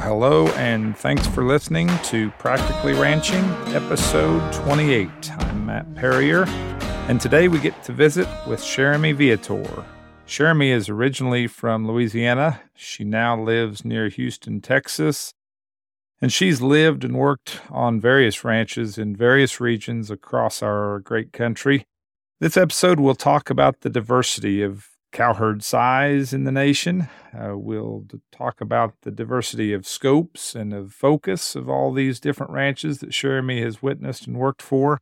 hello, and thanks for listening to Practically Ranching, episode 28. I'm Matt Perrier, and today we get to visit with Cheramie Viator. Cheramie is originally from Louisiana. She now lives near Houston, Texas, and she's lived and worked on various ranches in various regions across our great country. This episode we'll talk about the diversity of cowherd size in the nation. Uh, we'll talk about the diversity of scopes and of focus of all these different ranches that Cheramie has witnessed and worked for.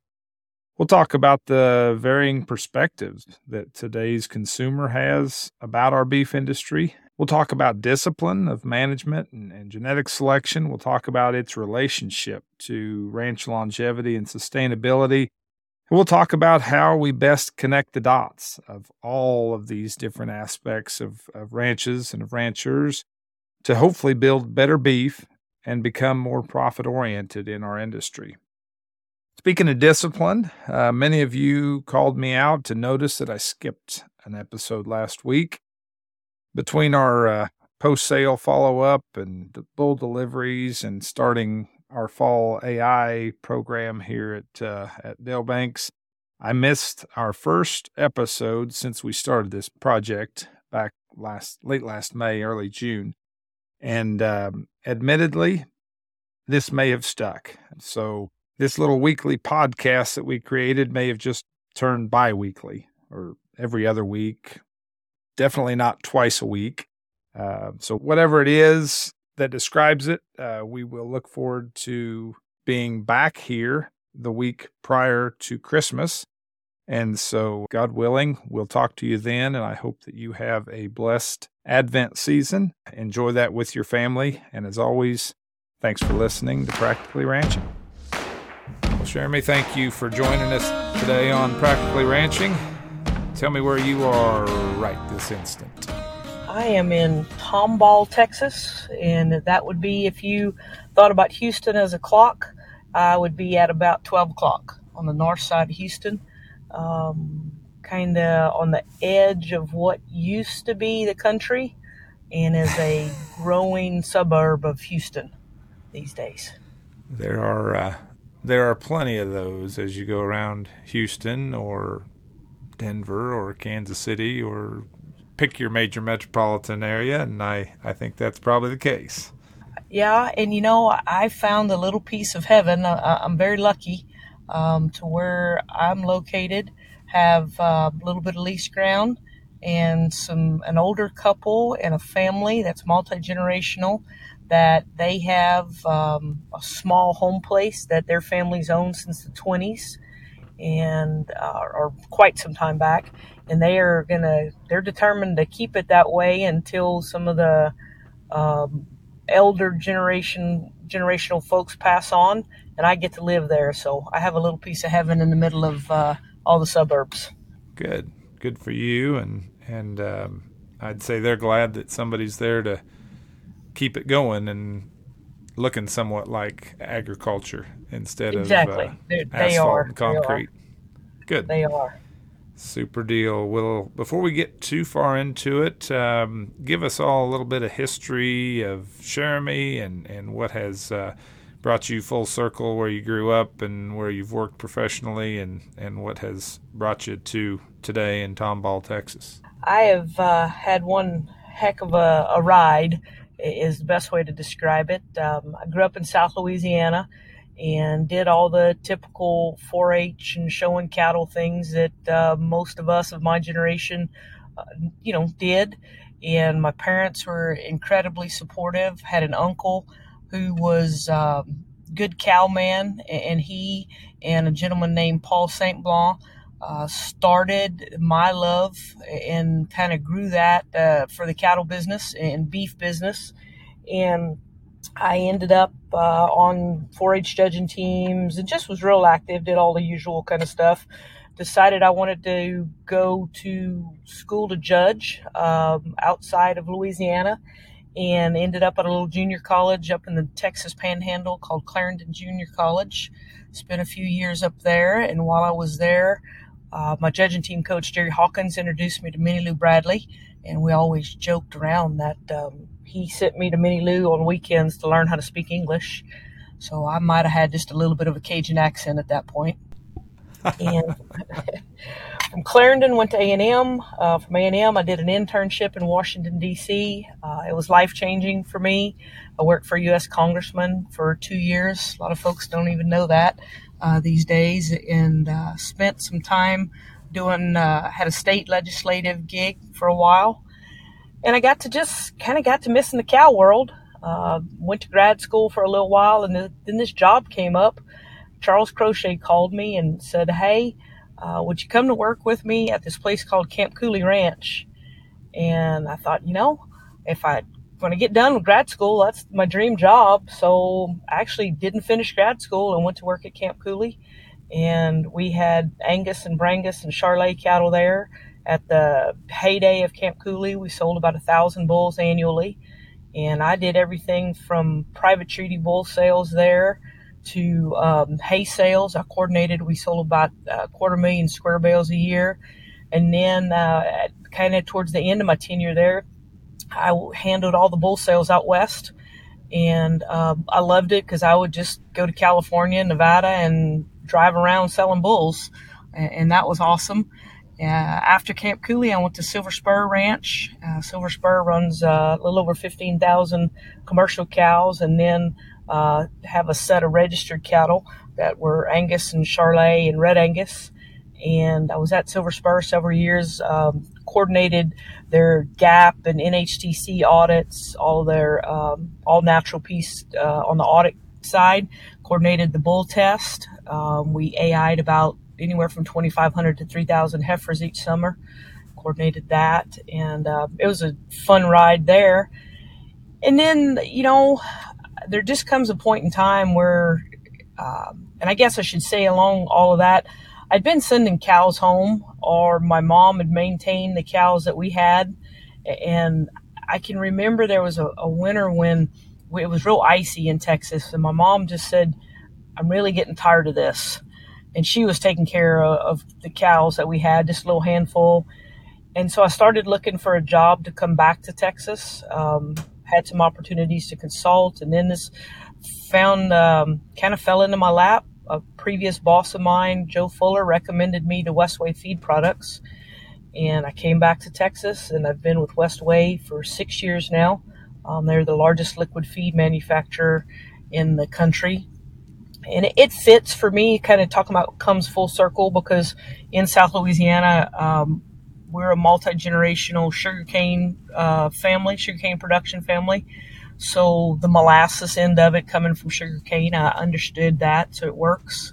We'll talk about the varying perspectives that today's consumer has about our beef industry. We'll talk about discipline of management and, and genetic selection. We'll talk about its relationship to ranch longevity and sustainability. We'll talk about how we best connect the dots of all of these different aspects of, of ranches and of ranchers to hopefully build better beef and become more profit oriented in our industry. Speaking of discipline, uh, many of you called me out to notice that I skipped an episode last week. Between our uh, post sale follow up and the bull deliveries and starting our fall AI program here at uh, at Dalebanks. I missed our first episode since we started this project back last late last May, early June, and um, admittedly, this may have stuck. So this little weekly podcast that we created may have just turned bi-weekly or every other week. Definitely not twice a week. Uh, so whatever it is, that describes it. Uh, we will look forward to being back here the week prior to Christmas. And so, God willing, we'll talk to you then. And I hope that you have a blessed Advent season. Enjoy that with your family. And as always, thanks for listening to Practically Ranching. Well, Cheramie, thank you for joining us today on Practically Ranching. Tell me where you are right this instant. I am in Tomball, Texas, and that would be if you thought about Houston as a clock, I would be at about 12 o'clock on the north side of Houston, um, kind of on the edge of what used to be the country and is a growing suburb of Houston these days. There are uh, there are plenty of those as you go around Houston or Denver or Kansas City or pick your major metropolitan area, and I, I think that's probably the case. Yeah, and you know, I found a little piece of heaven. I, am very lucky um, to where I'm located, have a little bit of lease ground and some an older couple and a family that's multi generational that they have um, a small home place that their family's owned since the 20s and uh, or quite some time back and they are gonna they're determined to keep it that way until some of the um, elder generation generational folks pass on and i get to live there. So i have a little piece of heaven in the middle of uh, all the suburbs. Good. Good for you and and um, i'd say they're glad that somebody's there to keep it going and looking somewhat like agriculture instead exactly. of uh, they, asphalt are. and concrete. They Good. They are. Super deal. Well, before we get too far into it, um, give us all a little bit of history of Cheramie and, and what has uh, brought you full circle where you grew up and where you've worked professionally and, and what has brought you to today in Tomball, Texas. I have uh, had one heck of a, a, ride, is the best way to describe it. Um, I grew up in South Louisiana and did all the typical 4-H and showing cattle things that uh, most of us of my generation, uh, you know, did. And my parents were incredibly supportive. Had an uncle who was um, good cowman, and he and a gentleman named Paul Saint Blanc uh, started my love and kind of grew that uh, for the cattle business and beef business. And I ended up uh, on 4-H judging teams and just was real active. Did all the usual kind of stuff. Decided I wanted to go to school to judge um, outside of Louisiana, and ended up at a little junior college up in the Texas Panhandle called Clarendon Junior College. Spent a few years up there, and while I was there, uh, my judging team coach Jerry Hawkins introduced me to Minnie Lou Bradley, and we always joked around that. Um, he sent me to Minnie Lou on weekends to learn how to speak English. So I might have had just a little bit of a Cajun accent at that point. and from Clarendon, went to A&M. Uh, from A&M, I did an internship in Washington, D.C. Uh, it was life-changing for me. I worked for a U.S. congressman for two years. A lot of folks don't even know that uh, these days. And uh, spent some time doing, uh, had a state legislative gig for a while. And I got to just kind of got to missing the cow world. Uh, went to grad school for a little while, and then this job came up. Charles Crochet called me and said, Hey, uh, would you come to work with me at this place called Camp Cooley Ranch? And I thought, you know, if I when I get done with grad school, that's my dream job. So I actually didn't finish grad school and went to work at Camp Cooley. And we had Angus and Brangus and Charolais cattle there. At the heyday of Camp Cooley, we sold about a thousand bulls annually. And I did everything from private treaty bull sales there to um, hay sales. I coordinated, we sold about a quarter million square bales a year. And then, uh, kind of towards the end of my tenure there, I handled all the bull sales out west. And uh, I loved it because I would just go to California, Nevada, and drive around selling bulls. And, and that was awesome. Uh, after Camp Cooley, I went to Silver Spur Ranch. Uh, Silver Spur runs uh, a little over 15,000 commercial cows. And then uh, have a set of registered cattle that were Angus and Charolais and Red Angus. And I was at Silver Spur several years, um, coordinated their GAP and NHTC audits, all their um, all natural piece uh, on the audit side, coordinated the bull test. Um, we AI'd about anywhere from 2,500 to 3,000 heifers each summer, coordinated that, and uh, it was a fun ride there. And then, you know, there just comes a point in time where, um, and I guess I should say along all of that, I'd been sending cows home, or my mom had maintained the cows that we had. And I can remember there was a, a winter when it was real icy in Texas, and my mom just said, I'm really getting tired of this. And she was taking care of, of the cows that we had, just a little handful. And so I started looking for a job to come back to Texas. Um, had some opportunities to consult, and then this found um, kind of fell into my lap. A previous boss of mine, Joe Fuller, recommended me to Westway Feed Products, and I came back to Texas, and I've been with Westway for six years now. Um, they're the largest liquid feed manufacturer in the country. And it fits for me, kind of talking about comes full circle because in South Louisiana, um, we're a multi generational sugarcane uh, family, sugarcane production family. So the molasses end of it coming from sugarcane, I understood that, so it works.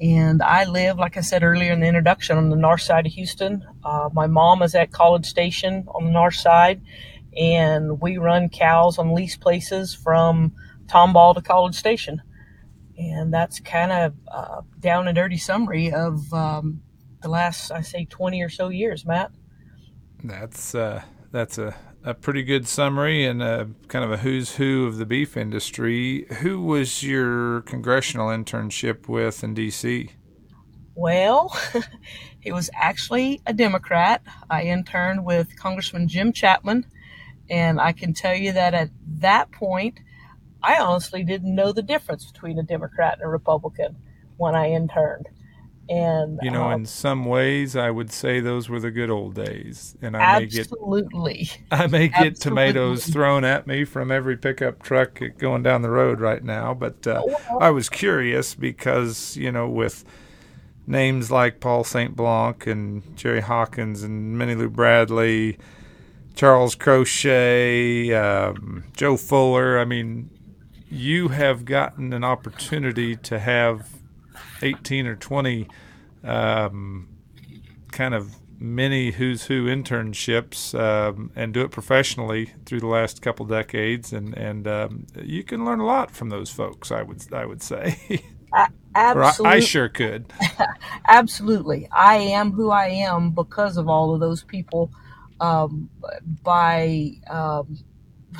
And I live, like I said earlier in the introduction, on the north side of Houston. Uh, my mom is at College Station on the north side, and we run cows on lease places from Tomball to College Station. And that's kind of uh, down and dirty summary of um, the last, I say, 20 or so years, Matt. That's uh, that's a, a pretty good summary and a kind of a who's who of the beef industry. Who was your congressional internship with in D.C.? Well, it was actually a Democrat. I interned with Congressman Jim Chapman, and I can tell you that at that point, I honestly didn't know the difference between a Democrat and a Republican when I interned. And you know, um, in some ways, I would say those were the good old days. And I absolutely, may get I may get absolutely. tomatoes thrown at me from every pickup truck going down the road right now. But uh, well, I was curious because you know, with names like Paul St. Blanc and Jerry Hawkins and Minnie Lou Bradley, Charles Crochet, um, Joe Fuller. I mean, you have gotten an opportunity to have 18 or 20 um, kind of many who's who internships um, and do it professionally through the last couple decades, and and um, you can learn a lot from those folks. I would I would say. absolutely, I, I, sure could. absolutely, I am who I am because of all of those people. Um, by um,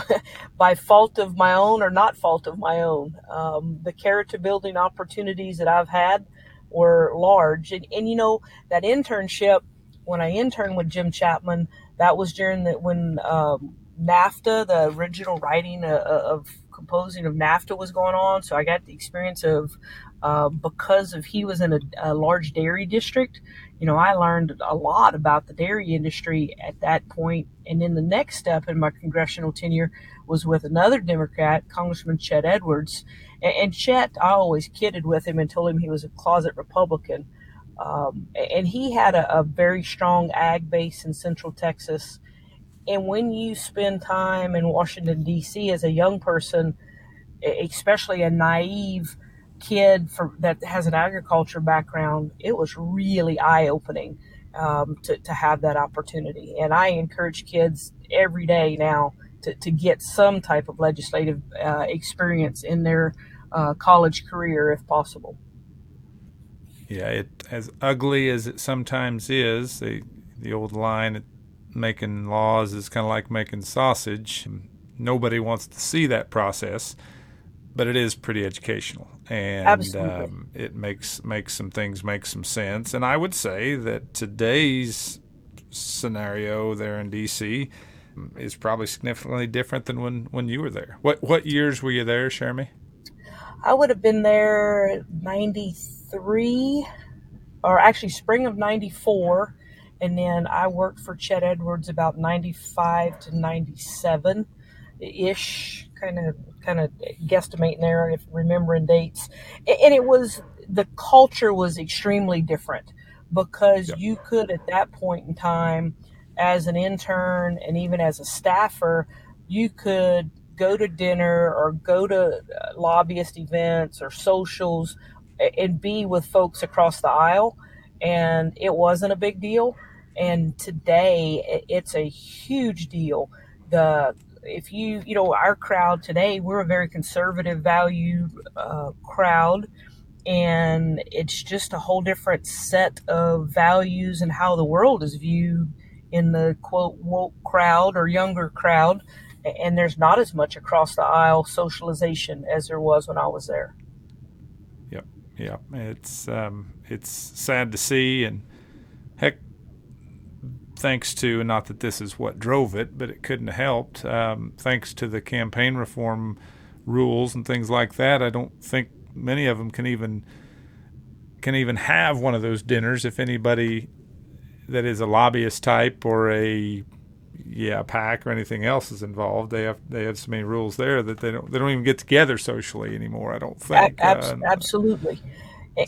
by fault of my own or not fault of my own, um, the character building opportunities that I've had were large. And, and you know, that internship, when I interned with Jim Chapman, that was during that when um, NAFTA, the original writing of, of composing of NAFTA was going on. So I got the experience of uh, because of he was in a, a, large dairy district. You know, I learned a lot about the dairy industry at that point. And then the next step in my congressional tenure was with another Democrat, Congressman Chet Edwards. And, and Chet, I always kidded with him and told him he was a closet Republican. Um, and he had a, a very strong ag base in Central Texas. And when you spend time in Washington, D.C. as a young person, especially a naive kid for, that has an agriculture background, it was really eye opening um, to, to have that opportunity. And I encourage kids every day now to, to get some type of legislative uh, experience in their uh, college career if possible. Yeah, it as ugly as it sometimes is, the the old line making laws is kind of like making sausage. Nobody wants to see that process, but it is pretty educational, and um, it makes makes some things make some sense. And I would say that today's scenario there in D.C. is probably significantly different than when when you were there. What what years were you there, Cheramie? I would have been there ninety three, or actually spring of ninety four and then I worked for Chet Edwards about 95 to 97 ish, kind of kind of guesstimating there if remembering dates. And it was the culture was extremely different because you could at that point in time as an intern and even as a staffer, you could go to dinner or go to uh, lobbyist events or socials and be with folks across the aisle and it wasn't a big deal and today it's a huge deal. The if you you know our crowd today, we're a very conservative value uh, crowd, and it's just a whole different set of values and how the world is viewed in the quote woke crowd or younger crowd. And there's not as much across the aisle socialization as there was when I was there. Yep, yep. It's um, it's sad to see, and heck, thanks to, not that this is what drove it, but it couldn't have helped, um, thanks to the campaign reform rules and things like that, I don't think many of them can even can even have one of those dinners if anybody that is a lobbyist type or a yeah PAC or anything else is involved. They have they have so many rules there that they don't they don't even get together socially anymore. I don't think. uh, absolutely.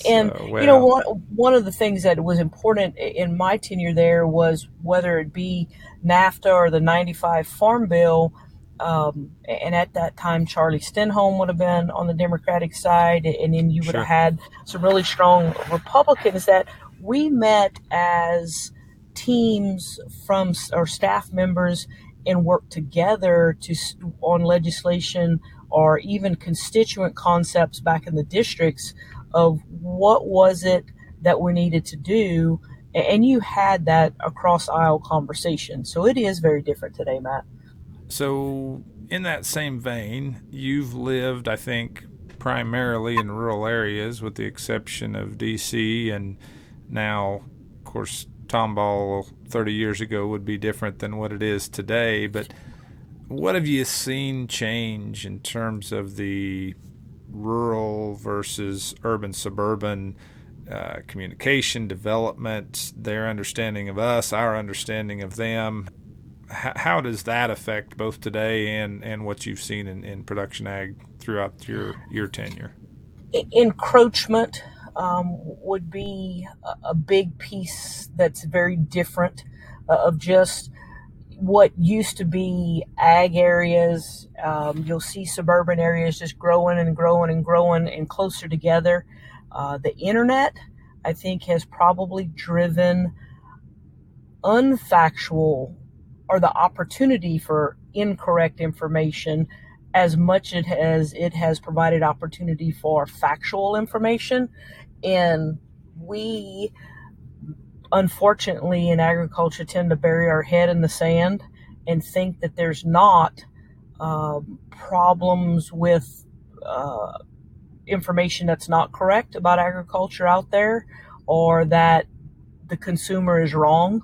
And so, well, you know, one one of the things that was important in my tenure there was whether it be NAFTA or the '95 Farm Bill. Um, and at that time, Charlie Stenholm would have been on the Democratic side, and then you would sure. have had some really strong Republicans that we met as teams from or staff members and work together to on legislation or even constituent concepts back in the districts of what was it that we needed to do and you had that across aisle conversation. So it is very different today matt. So in that same vein you've lived i think primarily in rural areas with the exception of dc and now of course tomball 30 years ago would be different than what it is today but what have you seen change in terms of the rural versus urban suburban uh, communication development their understanding of us our understanding of them? H- how does that affect both today and, and what you've seen in, in production ag throughout your your tenure? Encroachment um, would be a big piece that's very different uh, of just what used to be ag areas. Um, you'll see suburban areas just growing and growing and growing and closer together. Uh, the internet, I think, has probably driven unfactual or the opportunity for incorrect information as much as it has provided opportunity for factual information. And we unfortunately in agriculture tend to bury our head in the sand and think that there's not uh, problems with uh, information that's not correct about agriculture out there or that the consumer is wrong.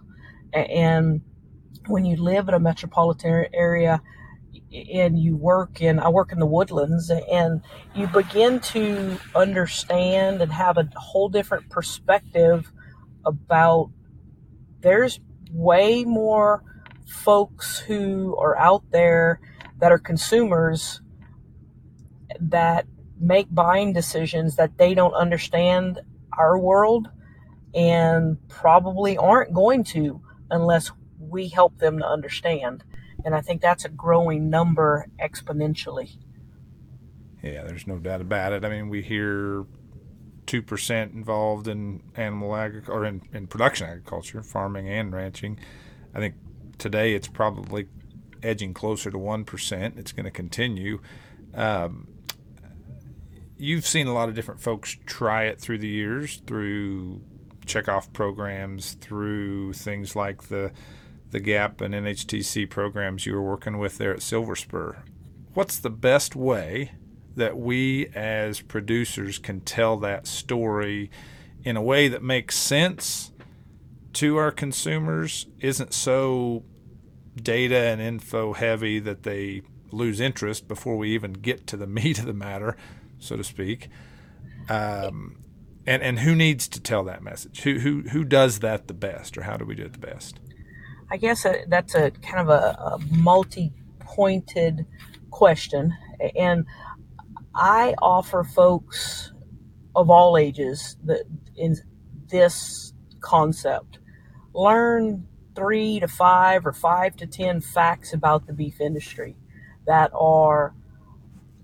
And when you live in a metropolitan area and you work in I work in the woodlands and you begin to understand and have a whole different perspective about there's way more folks who are out there that are consumers that make buying decisions that they don't understand our world and probably aren't going to unless we help them to understand. And I think that's a growing number exponentially. Yeah, there's no doubt about it. I mean, we hear 2% involved in animal agriculture or in, in production agriculture, farming and ranching. I think today it's probably edging closer to 1%. It's going to continue. Um, you've seen a lot of different folks try it through the years, through checkoff programs, through things like the the GAP and NHTC programs you were working with there at Silver Spur. What's the best way that we as producers can tell that story in a way that makes sense to our consumers, isn't so data and info heavy that they lose interest before we even get to the meat of the matter, so to speak. Um, and and who needs to tell that message? Who who who does that the best, or how do we do it the best? I guess a, that's a kind of a, a multi-pointed question, and I offer folks of all ages that in this concept learn three to five or five to ten facts about the beef industry that are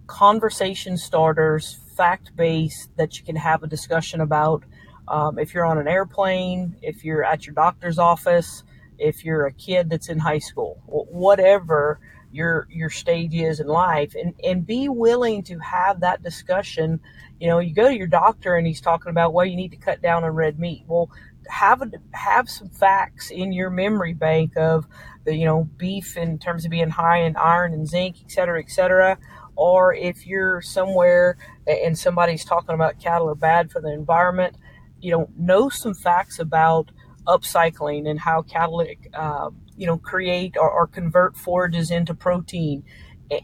conversation starters, fact based that you can have a discussion about. Um, if you're on an airplane, if you're at your doctor's office, if you're a kid that's in high school, whatever your your stage is in life, and and be willing to have that discussion. You know, you go to your doctor and he's talking about well, you need to cut down on red meat. Well, have a, have some facts in your memory bank of the you know beef in terms of being high in iron and zinc, et cetera, et cetera or if you're somewhere and somebody's talking about cattle are bad for the environment, you know, know some facts about upcycling and how cattle, uh, you know, create or, or convert forages into protein.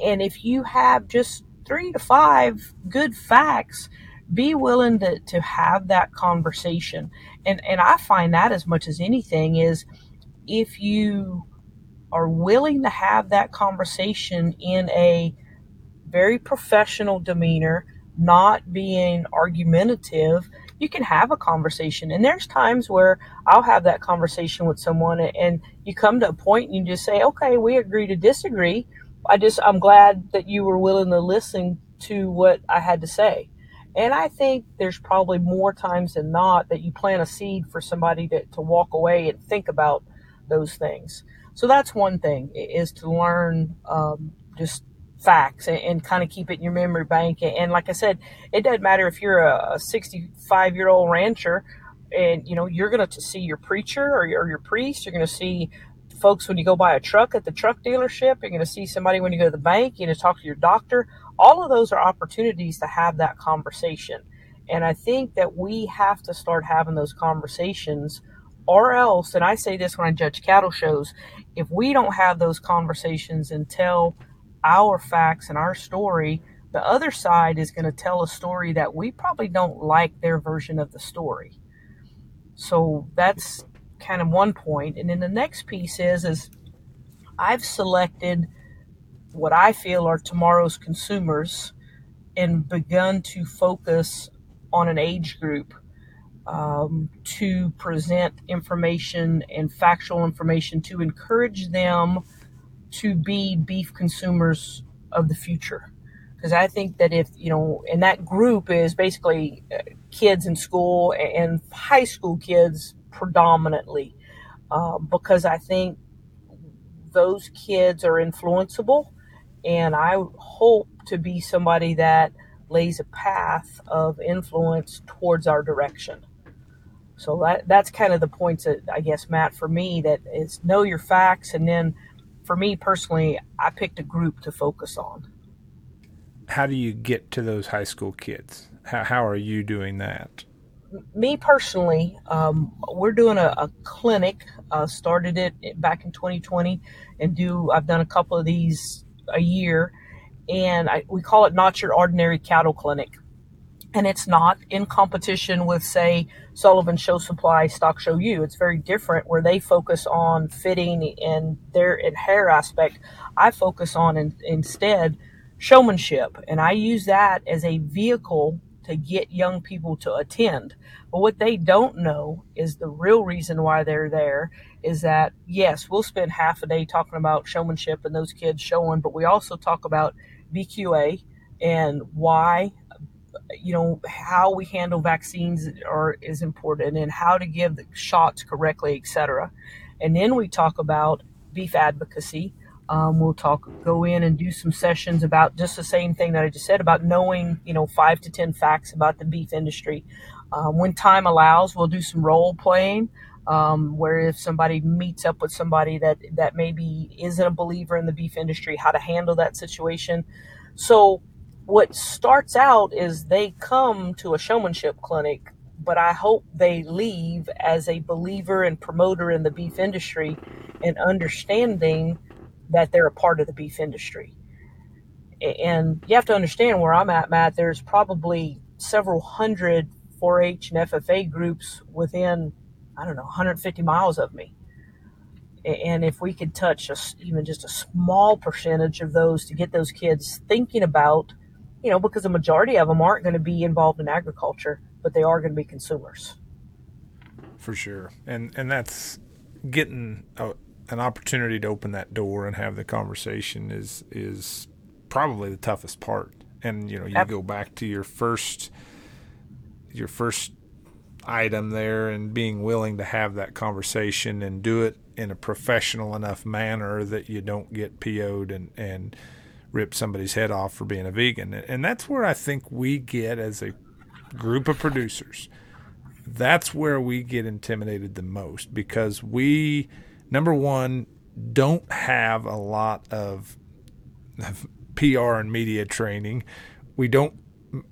And if you have just three to five good facts, be willing to, to have that conversation. And, and I find that as much as anything is if you are willing to have that conversation in a very professional demeanor, not being argumentative, you can have a conversation. And there's times where I'll have that conversation with someone and you come to a point and you just say, okay, we agree to disagree. I just, I'm glad that you were willing to listen to what I had to say. And I think there's probably more times than not that you plant a seed for somebody to, to walk away and think about those things. So that's one thing is to learn um, just facts and, and kind of keep it in your memory bank. And like I said, it doesn't matter if you're a 65 year old rancher and you know you're going to see your preacher or your, or your priest. You're going to see folks when you go buy a truck at the truck dealership. You're going to see somebody when you go to the bank. You're going to talk to your doctor. All of those are opportunities to have that conversation. And I think that we have to start having those conversations or else, and I say this when I judge cattle shows, if we don't have those conversations until our facts and our story, the other side is going to tell a story that we probably don't like their version of the story. So that's kind of one point. And then the next piece is is I've selected what I feel are tomorrow's consumers and begun to focus on an age group um, to present information and factual information to encourage them to be beef consumers of the future. Because I think that if, you know, and that group is basically uh, kids in school and high school kids predominantly, uh, because I think those kids are influenceable. And I hope to be somebody that lays a path of influence towards our direction. So that that's kind of the points that I guess Matt for me that is know your facts and then for me personally, I picked a group to focus on. How do you get to those high school kids? How, how are you doing that? me personally, um, we're doing a, a clinic. Uh, started it back in 2020, and do I've done a couple of these a year, and I, we call it not your ordinary cattle clinic, and it's not in competition with say Sullivan Show Supply, Stock Show U. It's very different where they focus on fitting and their and hair aspect. I focus on in, instead showmanship, and I use that as a vehicle to get young people to attend. But what they don't know is the real reason why they're there is that, yes, we'll spend half a day talking about showmanship and those kids showing, but we also talk about bqa and why you know how we handle vaccines are is important and how to give the shots correctly etc and then we talk about beef advocacy um, we'll talk, go in and do some sessions about just the same thing that I just said about knowing, you know, five to 10 facts about the beef industry. Um, when time allows, we'll do some role playing. Um, where if somebody meets up with somebody that that maybe isn't a believer in the beef industry, how to handle that situation. So, what starts out is they come to a showmanship clinic, but I hope they leave as a believer and promoter in the beef industry and understanding that they're a part of the beef industry. And you have to understand where I'm at, Matt. There's probably several hundred 4 H and FFA groups within, I don't know, 150 miles of me. And if we could touch just even just a small percentage of those to get those kids thinking about, you know, because the majority of them aren't going to be involved in agriculture, but they are going to be consumers. For sure. And and that's getting a, an opportunity to open that door and have the conversation is is probably the toughest part. And you know, you go back to your first your first item there and being willing to have that conversation and do it in a professional enough manner that you don't get PO'd and, and rip somebody's head off for being a vegan. And that's where I think we get as a group of producers. That's where we get intimidated the most because we number one, don't have a lot of PR and media training. We don't.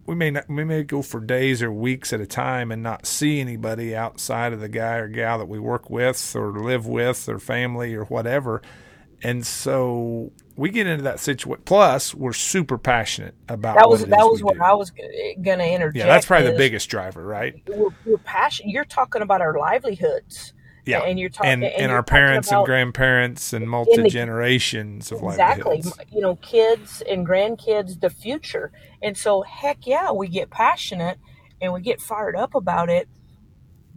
We may not. We may go for days or weeks at a time and not see anybody outside of the guy or gal that we work with or live with or family or whatever. And so we get into that situation. Plus, we're super passionate about that was that was what do. I was eh, going to interject. Yeah, that's probably the biggest driver, right? We're, we're passionate. You're talking about our livelihoods yeah, and you're talking and, and, and our parents and grandparents and multi generations of exactly. You know, kids and grandkids, the future. And so, heck yeah, we get passionate and we get fired up about it.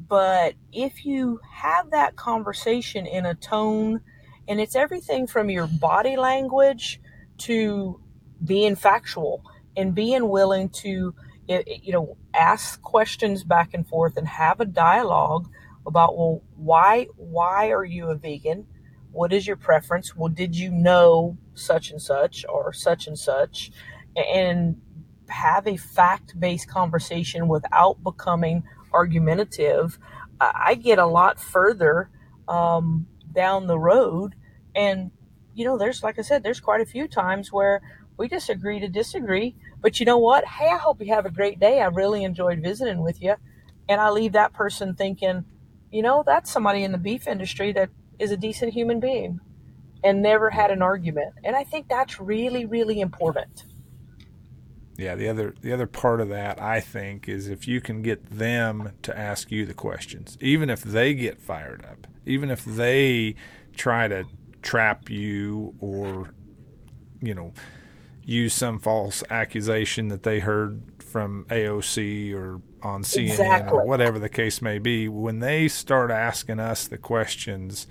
But if you have that conversation in a tone, and it's everything from your body language to being factual and being willing to, you know, ask questions back and forth and have a dialogue about well why why are you a vegan? What is your preference? Well did you know such and such or such and such? And have a fact-based conversation without becoming argumentative. I get a lot further um, down the road. And you know there's like i said there's quite a few times where we disagree to disagree. But you know what? Hey i hope you have a great day. I really enjoyed visiting with you. And i leave that person thinking you know, that's somebody in the beef industry that is a decent human being and never had an argument. And I think that's really, really important. Yeah, the other the other part of that I think is if you can get them to ask you the questions, even if they get fired up, even if they try to trap you or you know use some false accusation that they heard from AOC or on CNN exactly. or whatever the case may be, when they start asking us the questions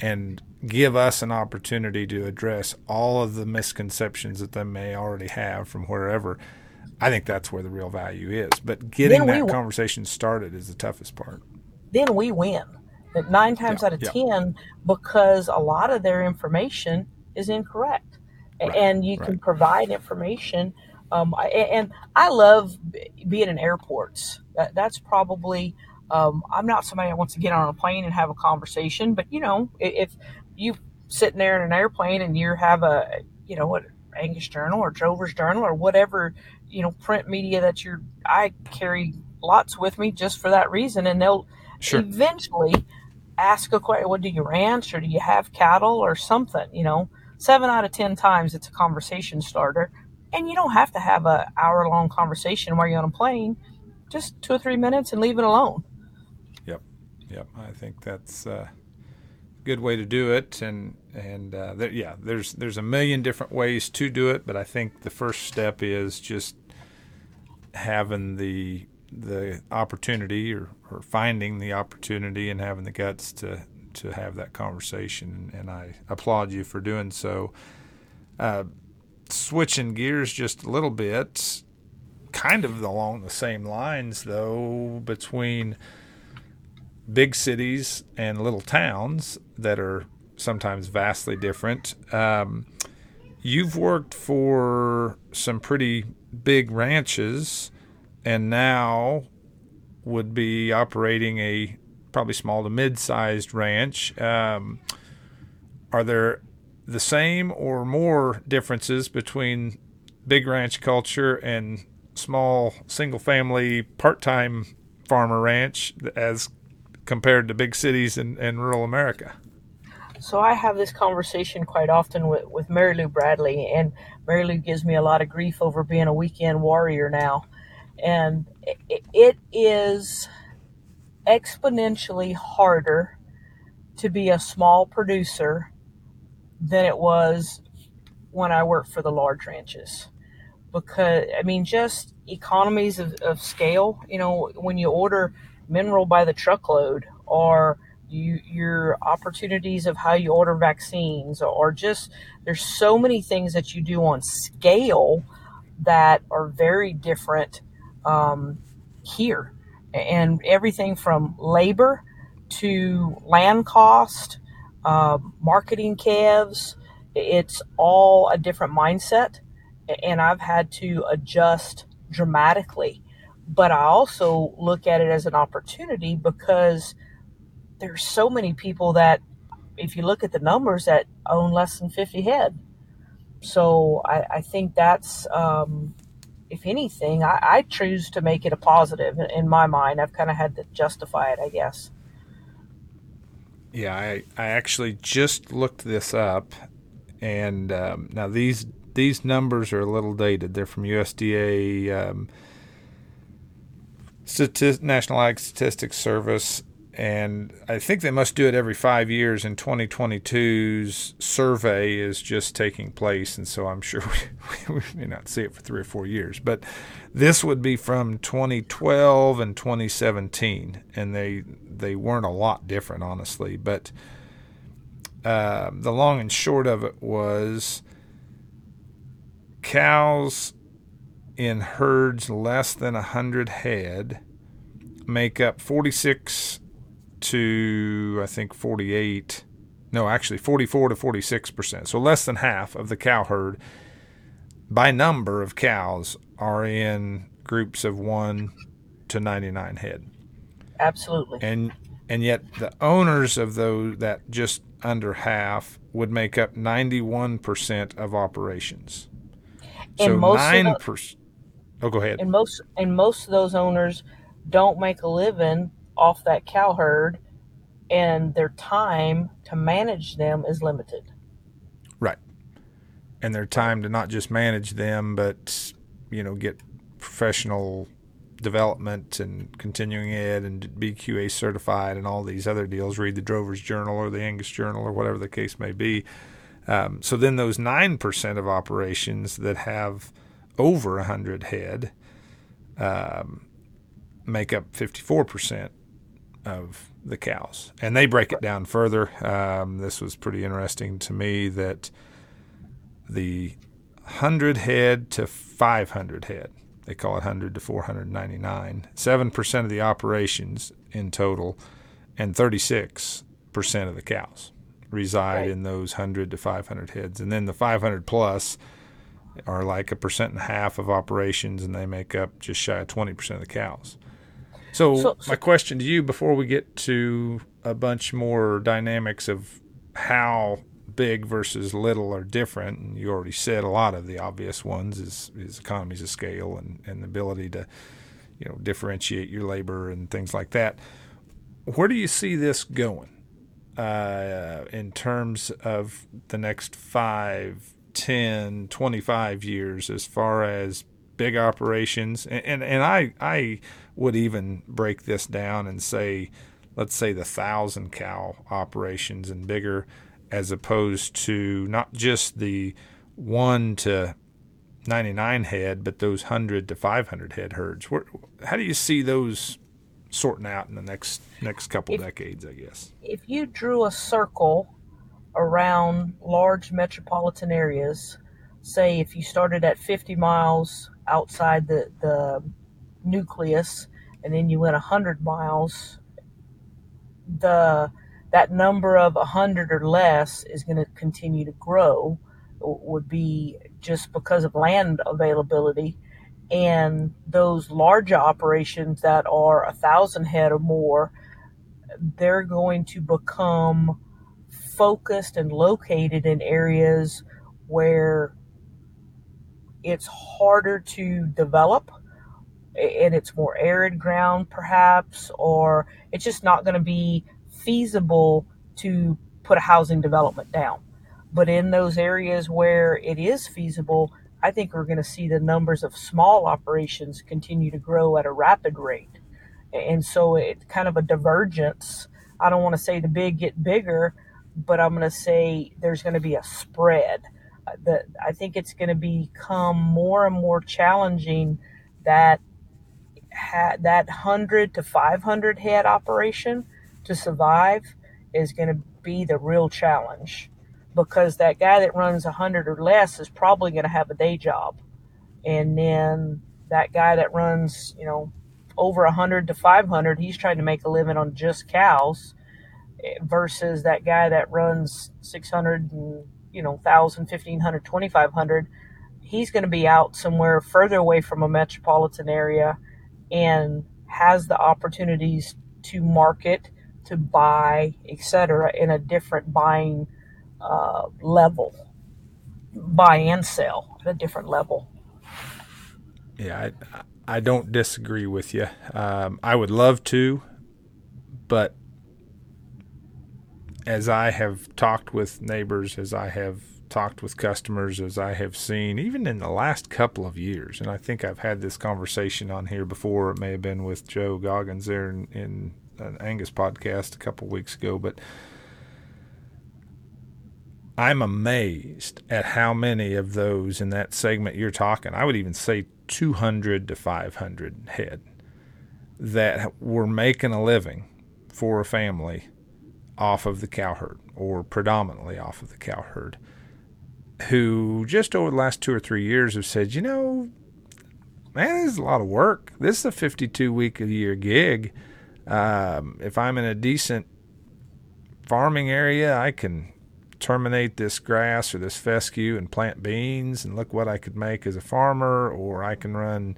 and give us an opportunity to address all of the misconceptions that they may already have from wherever, I think that's where the real value is. But getting that conversation started is the toughest part. Then we win. Nine times yeah, out of yeah. ten, because a lot of their information is incorrect. Right, and you right. can provide information um, and I love being in airports. That, that's probably, um, I'm not somebody that wants to get on a plane and have a conversation, but you know, if you sitting there in an airplane and you have a, you know, what Angus Journal or Drover's Journal or whatever, you know, print media that you're, I carry lots with me just for that reason, and they'll Sure. eventually ask a question. What do you ranch or do you have cattle or something? You know, seven out of ten times it's a conversation starter, and you don't have to have a hour long conversation while you're on a plane. Just two or three minutes and leave it alone. Yep. I think that's a good way to do it, and and uh, there, yeah, there's there's a million different ways to do it, but I think the first step is just having the the opportunity or, or finding the opportunity and having the guts to to have that conversation, and I applaud you for doing so. Uh, switching gears just a little bit, kind of along the same lines though, between big cities and little towns that are sometimes vastly different. Um, you've worked for some pretty big ranches and now would be operating a probably small to mid-sized ranch. Um, are there the same or more differences between big ranch culture and small single-family part-time farmer ranch as compared to big cities and, and rural America? So I have this conversation quite often with, with Mary Lou Bradley, and Mary Lou gives me a lot of grief over being a weekend warrior now. And it, it is exponentially harder to be a small producer than it was when I worked for the large ranches. Because, I mean, just economies of, of scale, you know, when you order mineral by the truckload or you, your opportunities of how you order vaccines or just there's so many things that you do on scale that are very different um, here. And everything from labor to land cost uh, marketing calves it's all a different mindset. And i've had to adjust dramatically but i also look at it as an opportunity because there's so many people that if you look at the numbers that own less than 50 head. So i, I think that's um, if anything I, I, choose to make it a positive in my mind. I've kind of had to justify it i guess. Yeah i, I actually just looked this up and um, now these these numbers are a little dated. They're from usda um, Statist- national ag statistics service and I think they must do it every five years. And 2022's survey is just taking place, and so I'm sure we, we, may not see it for three or four years. But this would be from 2012 and 2017, and they they weren't a lot different, honestly. But uh, the long and short of it was cows in herds less than 100 head make up 46 to I think 48 no actually 44 to 46 percent. So less than half of the cow herd by number of cows are in groups of 1 to 99 head. Absolutely. And and yet the owners of those that just under half would make up 91% of operations. And so most 9% oh go ahead and most and most of those owners don't make a living off that cow herd and their time to manage them is limited. Right. And their time to not just manage them, but, you know, get professional development and continuing ed and BQA certified and all these other deals, read the Drover's Journal or the Angus Journal or whatever the case may be. Um, so then those 9% of operations that have over 100 head um, make up 54% of the cows. And they break it down further. Um, this was pretty interesting to me that the 100 head to 500 head, they call it 100 to 499, 7% of the operations in total, and 36% of the cows reside Right. in those 100 to 500 heads. And then the 500 plus are like a percent and a half of operations, and they make up just shy of 20% of the cows. So, So- so- my question to you before we get to a bunch more dynamics of how big versus little are different, and you already said a lot of the obvious ones is, is economies of scale and, and the ability to you know differentiate your labor and things like that. Where do you see this going uh, in terms of the next five, 10, 25 years as far as big operations? And, and, and I, I would even break this down and say, let's say the thousand cow operations and bigger, as opposed to not just the one to 99 head, but those 100 to 500 head herds. Where, how do you see those sorting out in the next next couple if, decades, I guess? If you drew a circle around large metropolitan areas, say if you started at 50 miles outside the, the nucleus and then you went 100 miles, the that number of 100 or less is going to continue to grow would be just because of land availability. And those large operations that are a thousand head or more they're going to become focused and located in areas where it's harder to develop and it's more arid ground perhaps or it's just not going to be feasible to put a housing development down. But in those areas where it is feasible i think we're going to see the numbers of small operations continue to grow at a rapid rate. And so it's kind of a divergence. I don't want to say the big get bigger but i'm going to say there's going to be a spread. Uh, that I think it's going to become more and more challenging that ha- that 100 to 500 head operation to survive is going to be the real challenge. Because that guy that runs 100 or less is probably going to have a day job. And then that guy that runs you know over 100 to 500 he's trying to make a living on just cows versus that guy that runs 600 and you know, 1,000, 1,500, 2,500, he's going to be out somewhere further away from a metropolitan area and has the opportunities to market, to buy, etc., in a different buying uh, level, buy and sell at a different level. Yeah, I, I don't disagree with you. Um, I would love to, but as I have talked with neighbors, as I have talked with customers, as I have seen, even in the last couple of years, and I think I've had this conversation on here before. It may have been with Joe Goggins there in, in an Angus podcast a couple of weeks ago, but I'm amazed at how many of those in that segment you're talking. I would even say 200 to 500 head that were making a living for a family off of the cow herd or predominantly off of the cow herd who just over the last two or three years have said, you know, man, this is a lot of work. This is a 52 week a year gig. Um, if I'm in a decent farming area, I can terminate this grass or this fescue and plant beans and look what I could make as a farmer, or I can run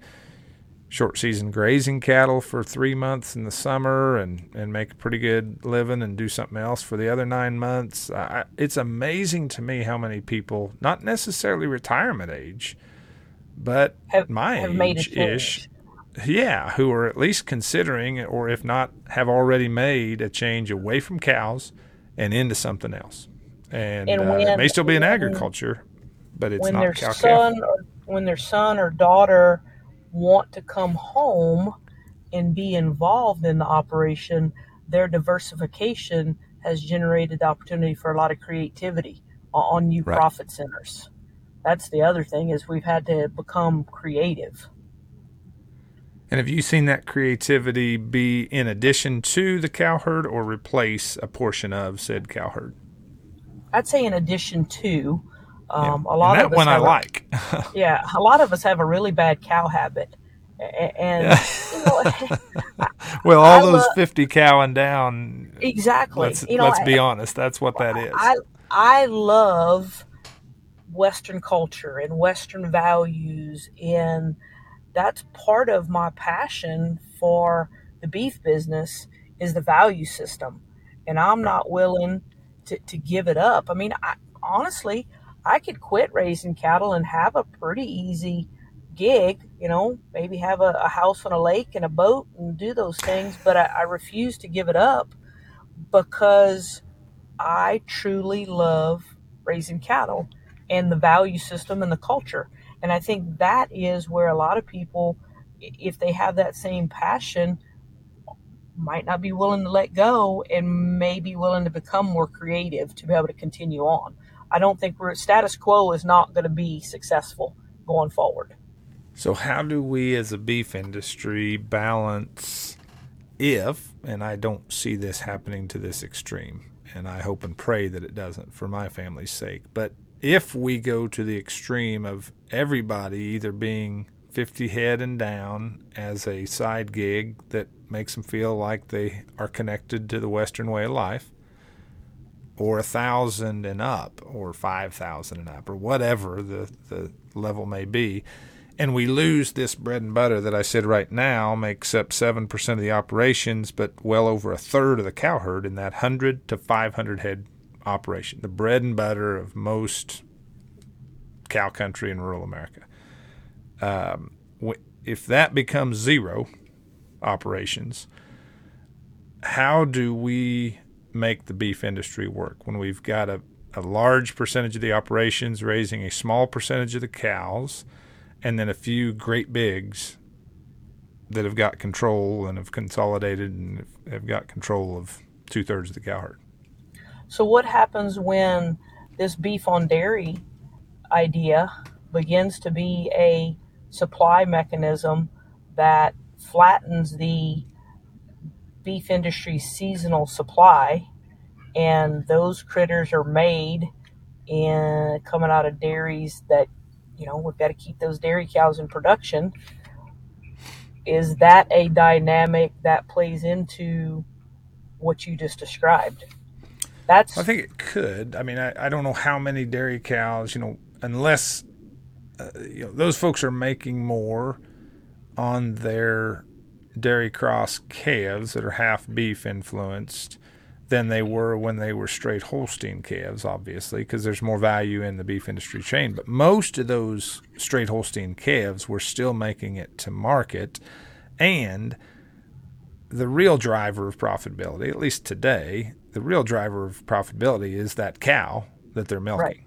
short season grazing cattle for three months in the summer and, and make a pretty good living and do something else for the other nine months. I, it's amazing to me how many people, not necessarily retirement age, but have, my have age ish, yeah, who are at least considering, or if not, have already made a change away from cows and into something else. And, and when, uh, it may still be in agriculture, but it's not cow son or, when their son or daughter want to come home and be involved in the operation, their diversification has generated the opportunity for a lot of creativity on new right. profit centers. That's the other thing is we've had to become creative. And have you seen that creativity be in addition to the cow herd or replace a portion of said cow herd? I'd say in addition to. Um, yeah. A lot and that of one I like. yeah, a lot of us have a really bad cow habit, and you know, well, all I those lo- fifty cowing down. Exactly. Let's, you know, let's be honest. That's what that is. I I love Western culture and Western values, and that's part of my passion for the beef business is the value system, and I'm not willing to, to give it up. I mean, I, honestly, I could quit raising cattle and have a pretty easy gig, you know, maybe have a, a, house on a lake and a boat and do those things, but I, I refuse to give it up because I truly love raising cattle and the value system and the culture. And I think that is where a lot of people, if they have that same passion, might not be willing to let go and may be willing to become more creative to be able to continue on. I don't think we're status quo is not going to be successful going forward. So, how do we as a beef industry balance if, and I don't see this happening to this extreme, and I hope and pray that it doesn't for my family's sake, but if we go to the extreme of everybody either being 50 head and down as a side gig that makes them feel like they are connected to the Western way of life, or a thousand and up, or five thousand and up, or whatever the, the level may be, and we lose this bread and butter that I said right now makes up 7% of the operations, but well over a third of the cow herd in that 100 to 500 head operation, the bread and butter of most cow country in rural America. Um, if that becomes zero operations, how do we make the beef industry work when we've got a, a large percentage of the operations raising a small percentage of the cows and then a few great bigs that have got control and have consolidated and have got control of two thirds of the cow herd? So, what happens when this beef on dairy idea begins to be a supply mechanism that flattens the beef industry's seasonal supply, and those critters are made and coming out of dairies that you know we've got to keep those dairy cows in production. Is that a dynamic that plays into what you just described? That's I think it could. I mean, I, I don't know how many dairy cows, you know, unless uh, you know those folks are making more on their dairy cross calves that are half beef influenced than they were when they were straight Holstein calves, obviously, because there's more value in the beef industry chain. But most of those straight Holstein calves were still making it to market. And the real driver of profitability, at least today, the real driver of profitability is that cow that they're milking. Right.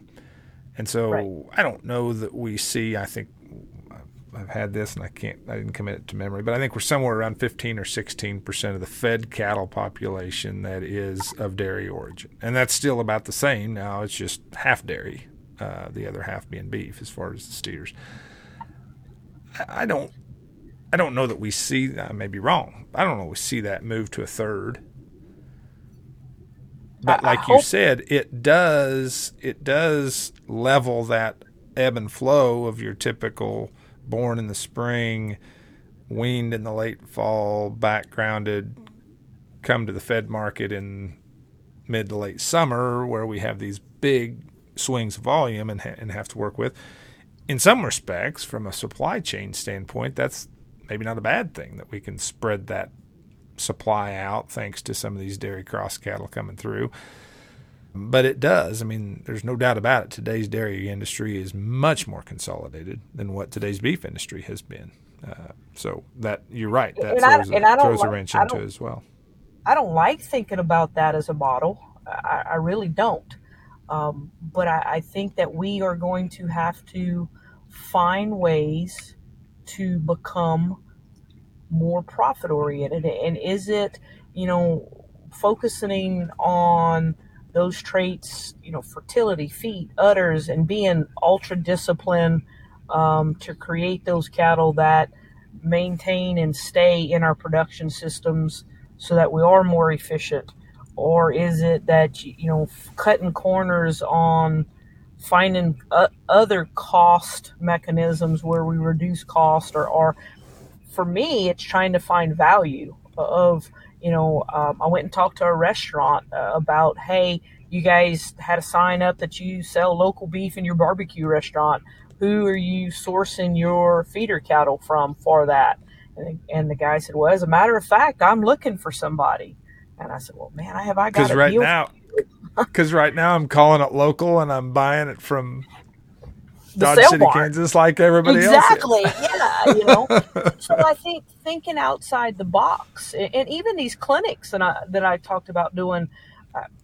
And so right. I don't know that we see, I think I've had this and I can't, I didn't commit it to memory, but I think we're somewhere around 15 or 16% of the fed cattle population that is of dairy origin. And that's still about the same. Now it's just half dairy, uh, the other half being beef as far as the steers. I, I don't, I don't know that we see, I may be wrong. I don't know we see that move to a third but like you said, it does it does level that ebb and flow of your typical born in the spring, weaned in the late fall, backgrounded, come to the fed market in mid to late summer, where we have these big swings of volume and, ha- and have to work with. In some respects, from a supply chain standpoint, that's maybe not a bad thing that we can spread that supply out thanks to some of these dairy cross cattle coming through. But it does. I mean, there's no doubt about it. Today's dairy industry is much more consolidated than what today's beef industry has been. Uh, so that you're right. That and throws, I, a, throws like, a wrench into it as well. I don't like thinking about that as a model. I, I really don't. Um, but I, I think that we are going to have to find ways to become more profit oriented? And is it, you know, focusing on those traits, you know, fertility, feet, udders, and being ultra disciplined um, to create those cattle that maintain and stay in our production systems so that we are more efficient? Or is it that, you know, cutting corners on finding uh, other cost mechanisms where we reduce cost or, or for me, it's trying to find value of, you know, um, I went and talked to a restaurant uh, about, hey, you guys had a sign up that you sell local beef in your barbecue restaurant. Who are you sourcing your feeder cattle from for that? And, and the guy said, well, as a matter of fact, I'm looking for somebody. And I said, well, man, I have I got because right now, because right now I'm calling it local and I'm buying it from Dodge City, barn. Kansas, like everybody exactly. else. Exactly. Yeah. You know. so I think thinking outside the box, and even these clinics that I that I talked about doing,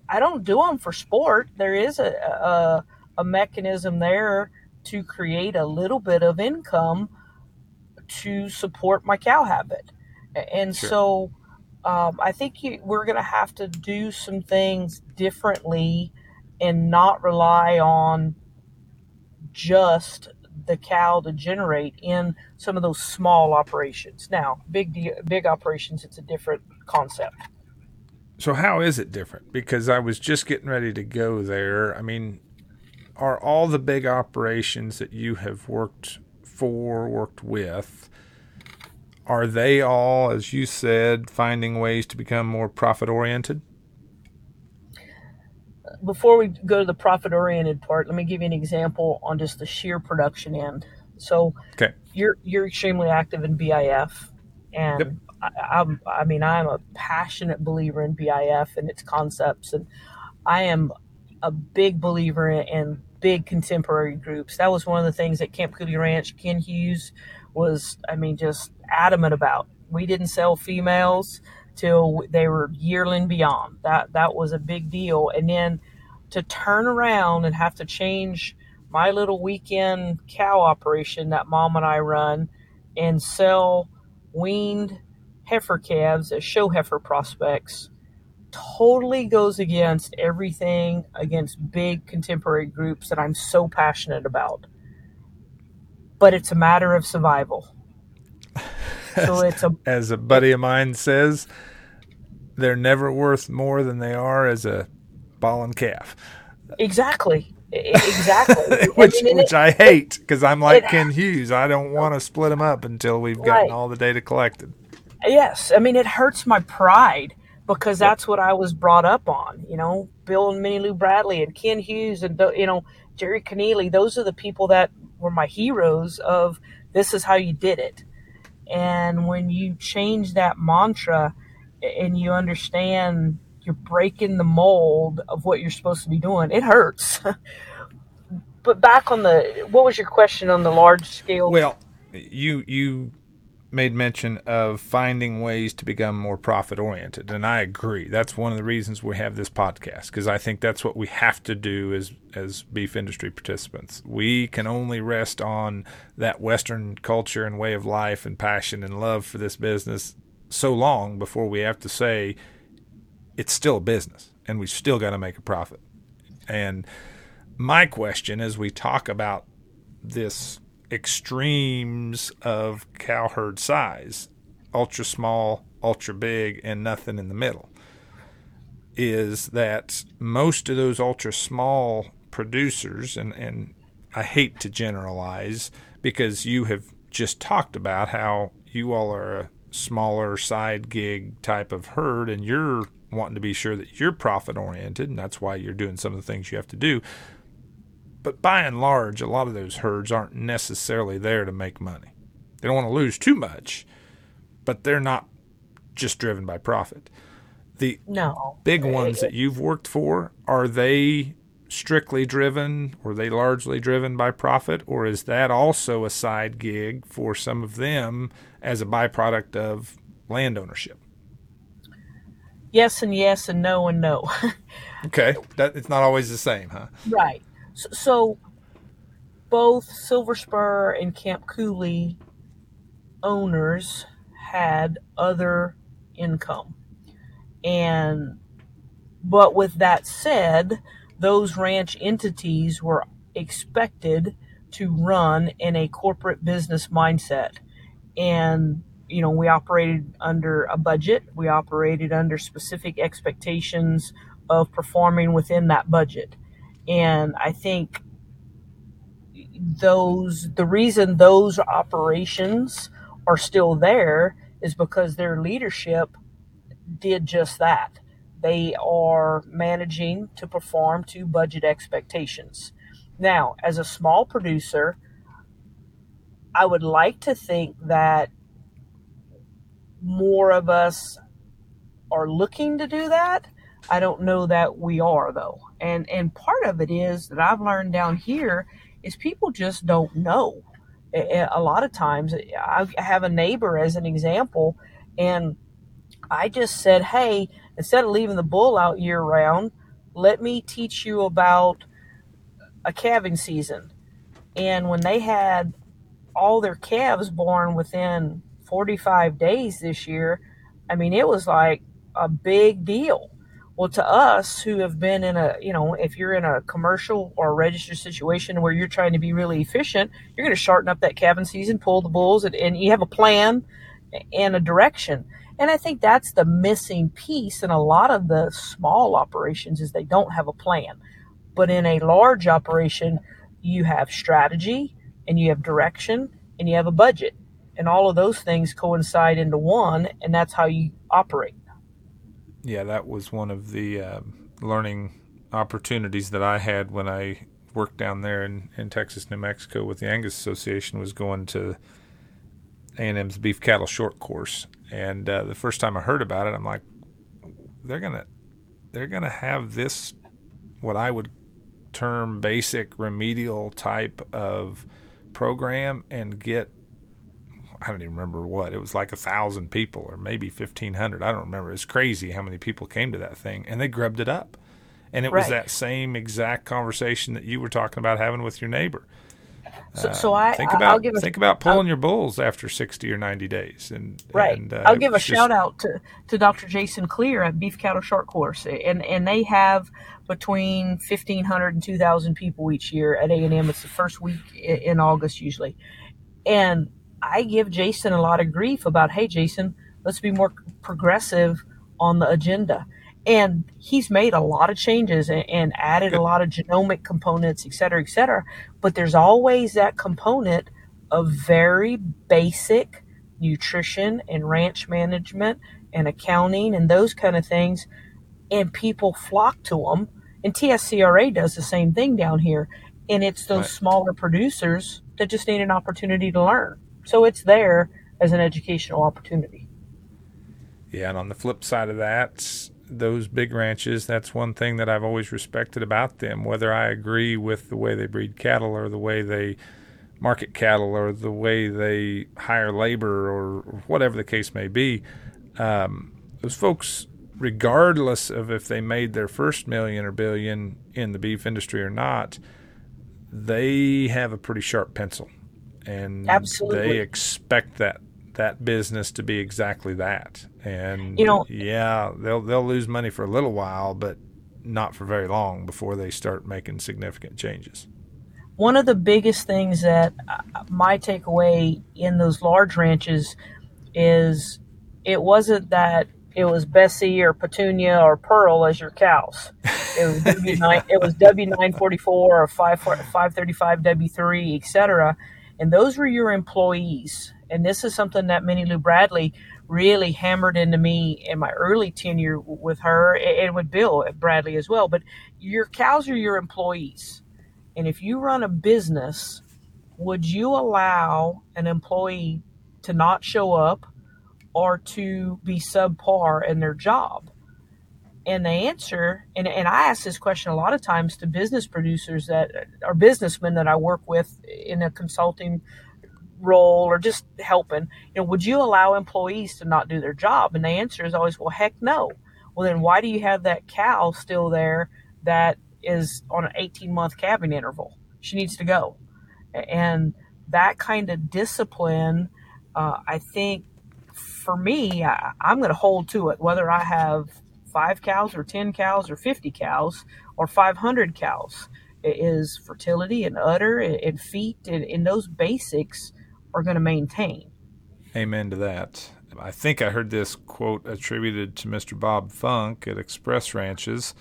I don't do them for sport. There is a a, a mechanism there to create a little bit of income to support my cow habit, and sure. so. Um, I think you, we're going to have to do some things differently and not rely on just the cow to generate in some of those small operations. Now, big big operations, it's a different concept. So how is it different? Because I was just getting ready to go there. I mean, are all the big operations that you have worked for, worked with, are they all, as you said, finding ways to become more profit oriented? Before we go to the profit oriented part, let me give you an example on just the sheer production end. So okay. you're you're extremely active in BIF, and yep. I, I'm I mean I'm a passionate believer in BIF and its concepts, and I am a big believer in, in big contemporary groups. That was one of the things at Camp Cooley Ranch. Ken Hughes was I mean just adamant about. We didn't sell females till they were yearling beyond. That that was a big deal, and then to turn around and have to change my little weekend cow operation that mom and I run and sell weaned heifer calves as show heifer prospects totally goes against everything against big contemporary groups that I'm so passionate about. But it's a matter of survival. So it's a as a buddy of mine says, they're never worth more than they are as a ball and calf. Exactly. Exactly. which I mean, which it, I hate because I'm like it, Ken Hughes. I don't want to split them up until we've gotten right. all the data collected. Yes, I mean it hurts my pride because that's what I was brought up on. You know, Bill and Minnie Lou Bradley and Ken Hughes and you know Jerry Connealy. Those are the people that were my heroes of this is how you did it. And when you change that mantra and you understand you're breaking the mold of what you're supposed to be doing. It hurts. but back on the what was your question on the large scale? Well, you you made mention of finding ways to become more profit oriented and I agree. That's one of the reasons we have this podcast because I think that's what we have to do as as beef industry participants. We can only rest on that western culture and way of life and passion and love for this business so long before we have to say it's still a business and we still got to make a profit. And my question as we talk about this extremes of cow herd size, ultra small, ultra big, and nothing in the middle, is that most of those ultra small producers, and, and I hate to generalize because you have just talked about how you all are a smaller side gig type of herd and you're wanting to be sure that you're profit oriented, and that's why you're doing some of the things you have to do. But by and large, a lot of those herds aren't necessarily there to make money. They don't want to lose too much, but they're not just driven by profit. The no. big ones that you've worked for, are they strictly driven or they largely driven by profit or is that also a side gig for some of them as a byproduct of land ownership yes and yes and no and no. okay, that it's not always the same, huh? Right. So, both Silver Spur and Camp Cooley owners had other income. And but with that said, those ranch entities were expected to run in a corporate business mindset. And you know, we operated under a budget. We operated under specific expectations of performing within that budget. And I think those, the reason those operations are still there is because their leadership did just that. They are managing to perform to budget expectations. Now, as a small producer, I would like to think that more of us are looking to do that. I don't know that we are though. And and part of it is that I've learned down here is people just don't know. A lot of times, I have a neighbor as an example, and I just said, hey, instead of leaving the bull out year round, let me teach you about a calving season. And when they had all their calves born within 45 days this year, I mean, it was like a big deal. Well, to us who have been in a, you know, if you're in a commercial or registered situation where you're trying to be really efficient, you're going to shorten up that calving season, pull the bulls, and, and you have a plan and a direction. And I think that's the missing piece in a lot of the small operations is they don't have a plan. But in a large operation, you have strategy and you have direction and you have a budget. And all of those things coincide into one, and that's how you operate yeah, that was one of the uh, learning opportunities that I had when I worked down there in, in Texas, New Mexico with the Angus Association was going to A&M's beef cattle short course. And uh, the first time I heard about it, I'm like, they're gonna they're gonna have this what I would term basic remedial type of program and get I don't even remember what. It was like a thousand people or maybe fifteen hundred. I don't remember. It's crazy how many people came to that thing, and they grubbed it up. And it right. was that same exact conversation that you were talking about having with your neighbor. So, so I think about a, think about pulling I'll, your bulls after sixty or ninety days, and right. And, uh, I'll give a just, shout out to, to Dr. Jason Cleere at Beef Cattle Short Course, and and they have between 1,500 and 2,000 people each year at A&M. It's the first week in August usually. And I give Jason a lot of grief about, hey, Jason, let's be more progressive on the agenda. And he's made a lot of changes and, and added a lot of genomic components, et cetera, et cetera. But there's always that component of very basic nutrition and ranch management and accounting and those kind of things. And people flock to them. And TSCRA does the same thing down here. And it's those right. smaller producers that just need an opportunity to learn. So it's there as an educational opportunity. Yeah, and on the flip side of that, those big ranches, that's one thing that I've always respected about them. Whether I agree with the way they breed cattle or the way they market cattle or the way they hire labor or whatever the case may be, um, those folks, regardless of if they made their first million or billion in the beef industry or not, they have a pretty sharp pencil and Absolutely. they expect that that business to be exactly that. And you know, yeah, they'll they'll lose money for a little while, but not for very long before they start making significant changes. One of the biggest things that uh, my takeaway in those large ranches is it wasn't that it was Bessie or Petunia or Pearl as your cows. It was it was W nine forty four or five five thirty five W three, etc and those were your employees. And this is something that Minnie Lou Bradley really hammered into me in my early tenure with her and with Bill Bradley as well. But your cows are your employees. And if you run a business, would you allow an employee to not show up or to be subpar in their job? And the answer, and, and I ask this question a lot of times to business producers that are businessmen that I work with in a consulting role or just helping, you know, would you allow employees to not do their job? And the answer is always, well, heck no. Well, then why do you have that cow still there that is on an 18 month calving interval? She needs to go. And that kind of discipline, uh, I think for me, I, I'm going to hold to it, whether I have five cows or 10 cows or 50 cows or 500 cows. It is fertility and udder and feet and, and those basics are going to maintain. Amen to that. I think I heard this quote attributed to Mr. Bob Funk at Express Ranches.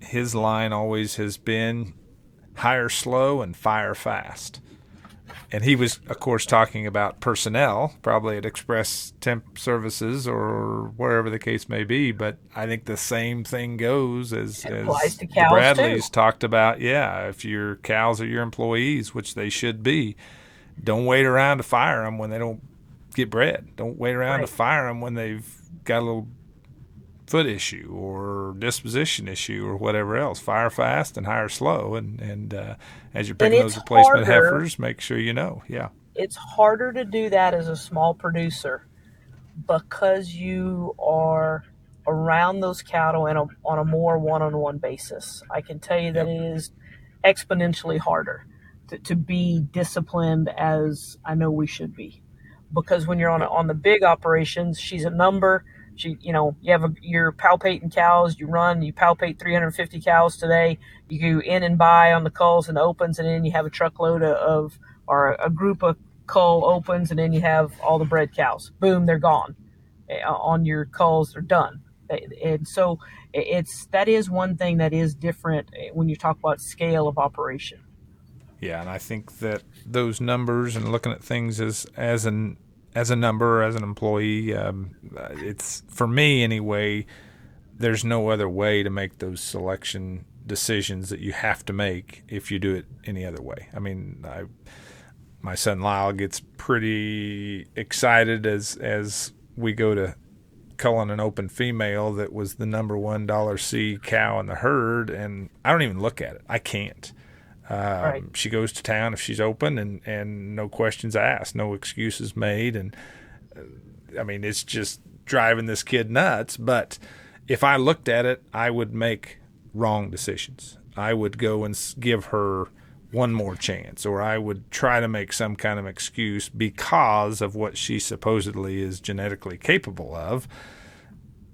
His line always has been hire slow and fire fast and he was, of course, talking about personnel, probably at Express Temp Services or wherever the case may be. But I think the same thing goes as, as the Bradleys too. talked about. Yeah, if your cows are your employees, which they should be, don't wait around to fire them when they don't get bred. Don't wait around right. to fire them when they've got a little foot issue or disposition issue or whatever else. Fire fast and hire slow. And, and uh, as you're picking those replacement harder, heifers, make sure you know. Yeah. It's harder to do that as a small producer because you are around those cattle in a, on a more one on one basis. I can tell you that yep. it is exponentially harder to, to be disciplined as I know we should be. Because when you're on, on the big operations, she's a number you know, you have a, you're palpating cows. You run, you palpate 350 cows today. You go in and buy on the culls and opens, and then you have a truckload of, or a group of cull opens, and then you have all the bred cows. Boom, they're gone. On your culls, they're done. And so it's that is one thing that is different eh, when you talk about scale of operation. Yeah, and I think that those numbers and looking at things as as an as a number, as an employee, um, it's for me anyway. There's no other way to make those selection decisions that you have to make if you do it any other way. I mean, I, my son Lyle gets pretty excited as as we go to culling an open female that was the number one dollar C cow in the herd, and I don't even look at it. I can't. Um, right. She goes to town if she's open, and and no questions asked, no excuses made, and uh, I mean it's just driving this kid nuts. But if I looked at it, I would make wrong decisions. I would go and give her one more chance, or I would try to make some kind of excuse because of what she supposedly is genetically capable of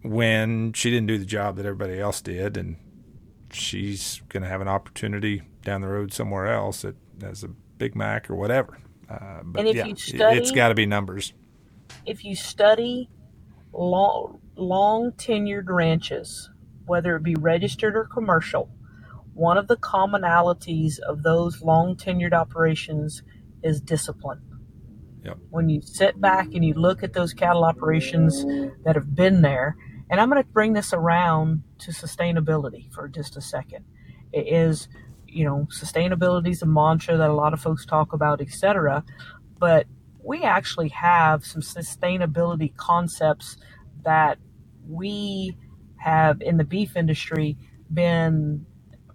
when she didn't do the job that everybody else did, and she's going to have an opportunity down the road somewhere else at, as a Big Mac or whatever. Uh, but yeah, you study, it's got to be numbers. If you study long, long tenured ranches, whether it be registered or commercial, one of the commonalities of those long tenured operations is discipline. Yep. When you sit back and you look at those cattle operations that have been there, and I'm going to bring this around to sustainability for just a second. It is you know, sustainability is a mantra that a lot of folks talk about, etc. But we actually have some sustainability concepts that we have in the beef industry been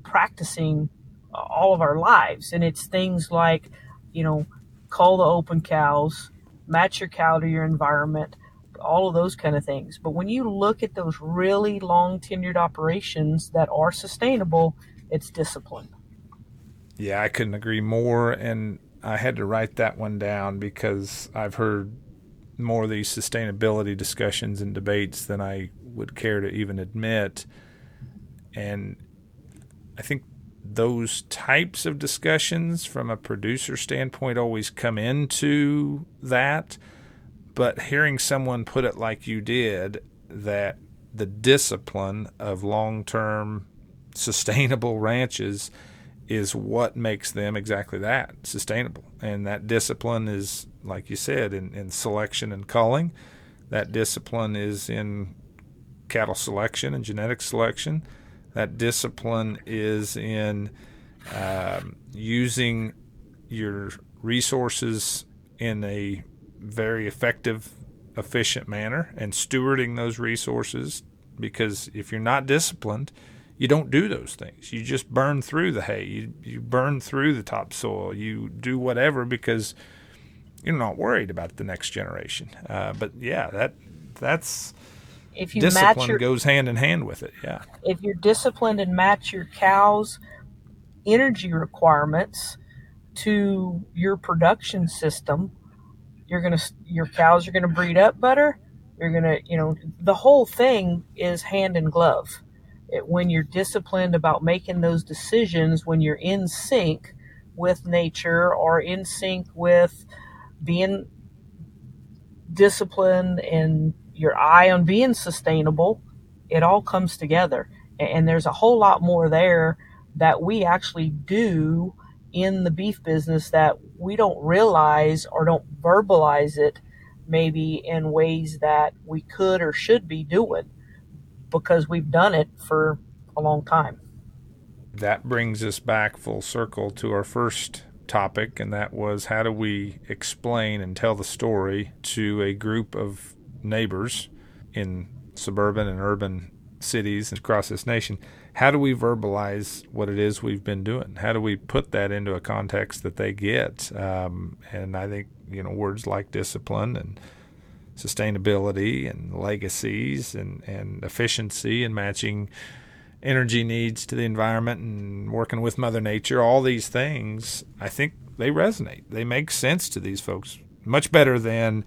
practicing all of our lives. And it's things like, you know, call the open cows, match your cow to your environment, all of those kind of things. But when you look at those really long tenured operations that are sustainable, it's discipline. Yeah, I couldn't agree more. And I had to write that one down because I've heard more of these sustainability discussions and debates than I would care to even admit. And I think those types of discussions from a producer standpoint always come into that. But hearing someone put it like you did, that the discipline of long term sustainable ranches is what makes them exactly that sustainable. And that discipline is, like you said, in, in selection and culling. That discipline is in cattle selection and genetic selection. That discipline is in um, using your resources in a very effective, efficient manner and stewarding those resources. Because if you're not disciplined, you don't do those things. You just burn through the hay. You you burn through the topsoil. You do whatever because you're not worried about the next generation. Uh, but yeah, that that's if you discipline your, goes hand in hand with it. Yeah. If you're disciplined and match your cows' energy requirements to your production system, you're gonna your cows are gonna breed up better. You're gonna you know the whole thing is hand in glove when you're disciplined about making those decisions, when you're in sync with nature or in sync with being disciplined and your eye on being sustainable, it all comes together. And there's a whole lot more there that we actually do in the beef business that we don't realize or don't verbalize it maybe in ways that we could or should be doing because we've done it for a long time. That brings us back full circle to our first topic, and that was how do we explain and tell the story to a group of neighbors in suburban and urban cities across this nation. How do we verbalize what it is we've been doing? How do we put that into a context that they get? Um, and I think you know words like discipline and sustainability and legacies and, and efficiency and matching energy needs to the environment and working with Mother Nature, all these things, I think they resonate. They make sense to these folks much better than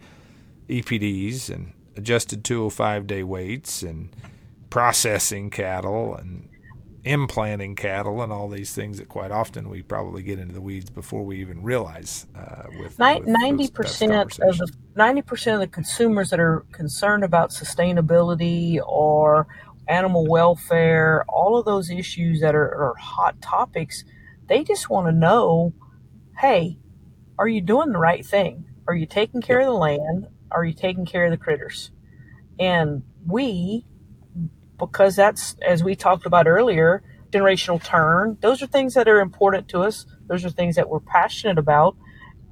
EPDs and adjusted 205 day weights and processing cattle and implanting cattle and all these things that quite often we probably get into the weeds before we even realize. Uh, with ninety percent of the ninety percent of the consumers that are concerned about sustainability or animal welfare, all of those issues that are, are hot topics, they just want to know, hey, are you doing the right thing? Are you taking care of the land? Are you taking care of the critters? And we because that's, as we talked about earlier, generational turn. Those are things that are important to us. Those are things that we're passionate about.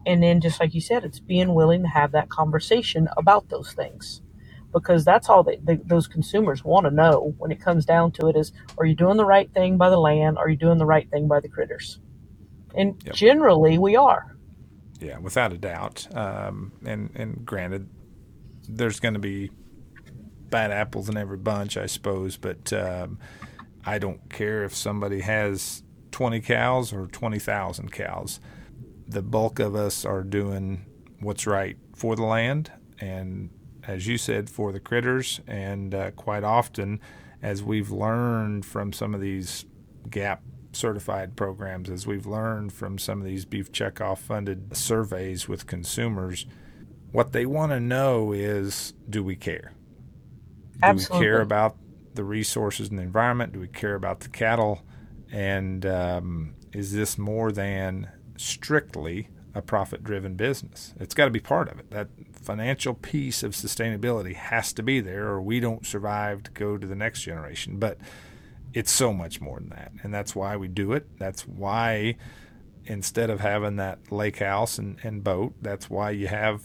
And then, just like you said, it's being willing to have that conversation about those things because that's all those consumers want to know when it comes down to it is are you doing the right thing by the land are you doing the right thing by the critters and yep. generally we are yeah without a doubt um, and and granted there's going to be bad apples in every bunch, I suppose. But um, I don't care if somebody has 20 cows or 20,000 cows. The bulk of us are doing what's right for the land and, as you said, for the critters. And uh, quite often, as we've learned from some of these GAP certified programs, as we've learned from some of these beef checkoff funded surveys with consumers, what they want to know is do we care? Absolutely. Do we care about the resources and the environment? Do we care about the cattle? And um, is this more than strictly a profit driven business? It's got to be part of it. That financial piece of sustainability has to be there, or we don't survive to go to the next generation. But it's so much more than that. And that's why we do it. That's why instead of having that lake house and, and boat, that's why you have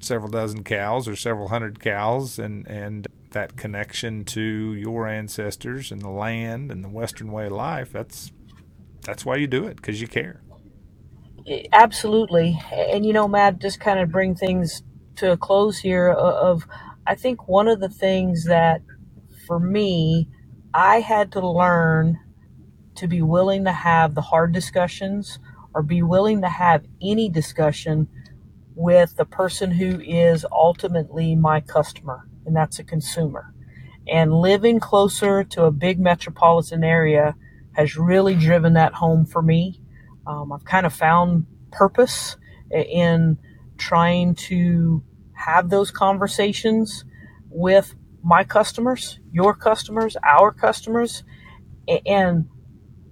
several dozen cows or several hundred cows and, and that connection to your ancestors and the land and the Western way of life, that's that's why you do it because you care. Eh, absolutely, and you know, Matt, just kind of bring things to a close here. Uh, of I think one of the things that for me, I had to learn to be willing to have the hard discussions or be willing to have any discussion with the person who is ultimately my customer and that's a consumer. And living closer to a big metropolitan area has really driven that home for me. Um, I've kind of found purpose in trying to have those conversations with my customers, your customers, our customers. And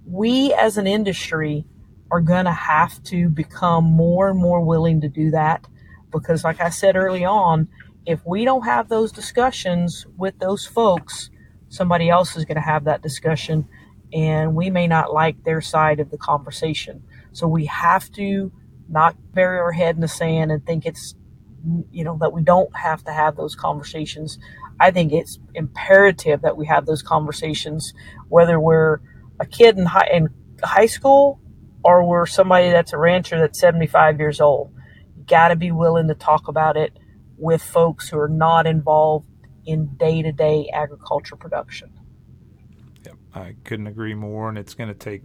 we as an industry are going to have to become more and more willing to do that because, like I said early on, if we don't have those discussions with those folks, somebody else is going to have that discussion and we may not like their side of the conversation. So we have to not bury our head in the sand and think it's, you know, that we don't have to have those conversations. I think it's imperative that we have those conversations, whether we're a kid in high, in high school or we're somebody that's a rancher that's 75 years old. You got to be willing to talk about it with folks who are not involved in day to day agriculture production. Yep, I couldn't agree more. And it's going to take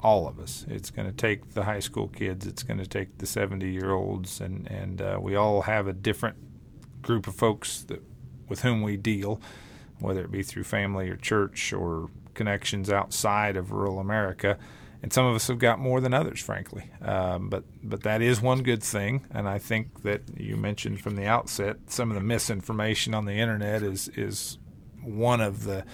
all of us. It's going to take the high school kids. It's going to take the 70 year olds. And, and uh, we all have a different group of folks that, with whom we deal, whether it be through family or church or connections outside of rural America and some of us have got more than others, frankly. Um, but but that is one good thing, and I think that you mentioned from the outset some of the misinformation on the internet is is one of the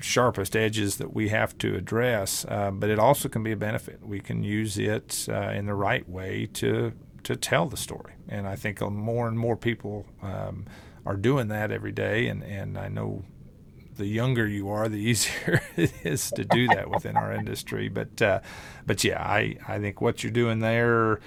sharpest edges that we have to address. Uh, but it also can be a benefit. We can use it uh, in the right way to to tell the story, and I think more and more people. Um, are doing that every day, and, and I know the younger you are, the easier it is to do that within our industry. But uh, but yeah, I, I think what you're doing there,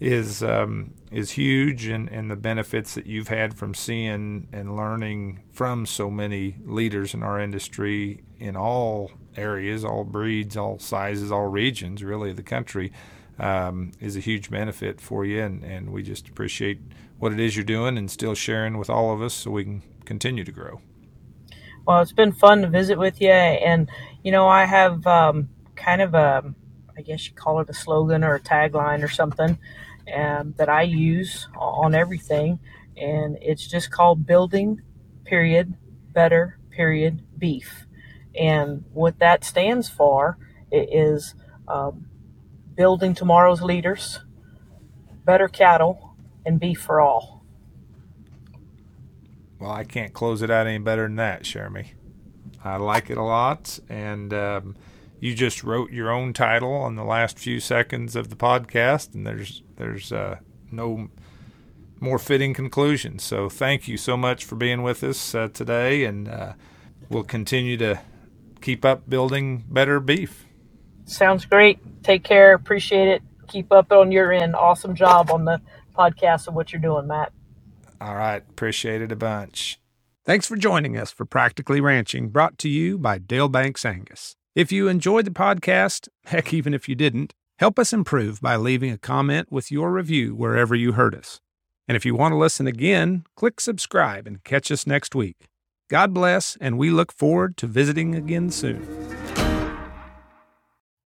is um, is huge, and, and the benefits that you've had from seeing and learning from so many leaders in our industry in all areas, all breeds, all sizes, all regions, really, of the country, um, is a huge benefit for you. And, and we just appreciate what it is you're doing and still sharing with all of us so we can continue to grow. Well, it's been fun to visit with you. And, you know, I have um, kind of a, I guess you call it a slogan or a tagline or something um, that I use on everything. And it's just called building, period, better, period, beef. And what that stands for is um, building tomorrow's leaders, better cattle, and beef for all. Well, I can't close it out any better than that, Cheramie. I like it a lot, and um, you just wrote your own title on the last few seconds of the podcast, and there's there's uh, no more fitting conclusion. So thank you so much for being with us uh, today, and uh, we'll continue to keep up building better beef. Sounds great. Take care. Appreciate it. Keep up on your end. Awesome job on the podcast and what you're doing, Matt. All right. Appreciate it a bunch. Thanks for joining us for Practically Ranching, brought to you by Dalebanks Angus. If you enjoyed the podcast, heck, even if you didn't, help us improve by leaving a comment with your review wherever you heard us. And if you want to listen again, click subscribe and catch us next week. God bless, and we look forward to visiting again soon.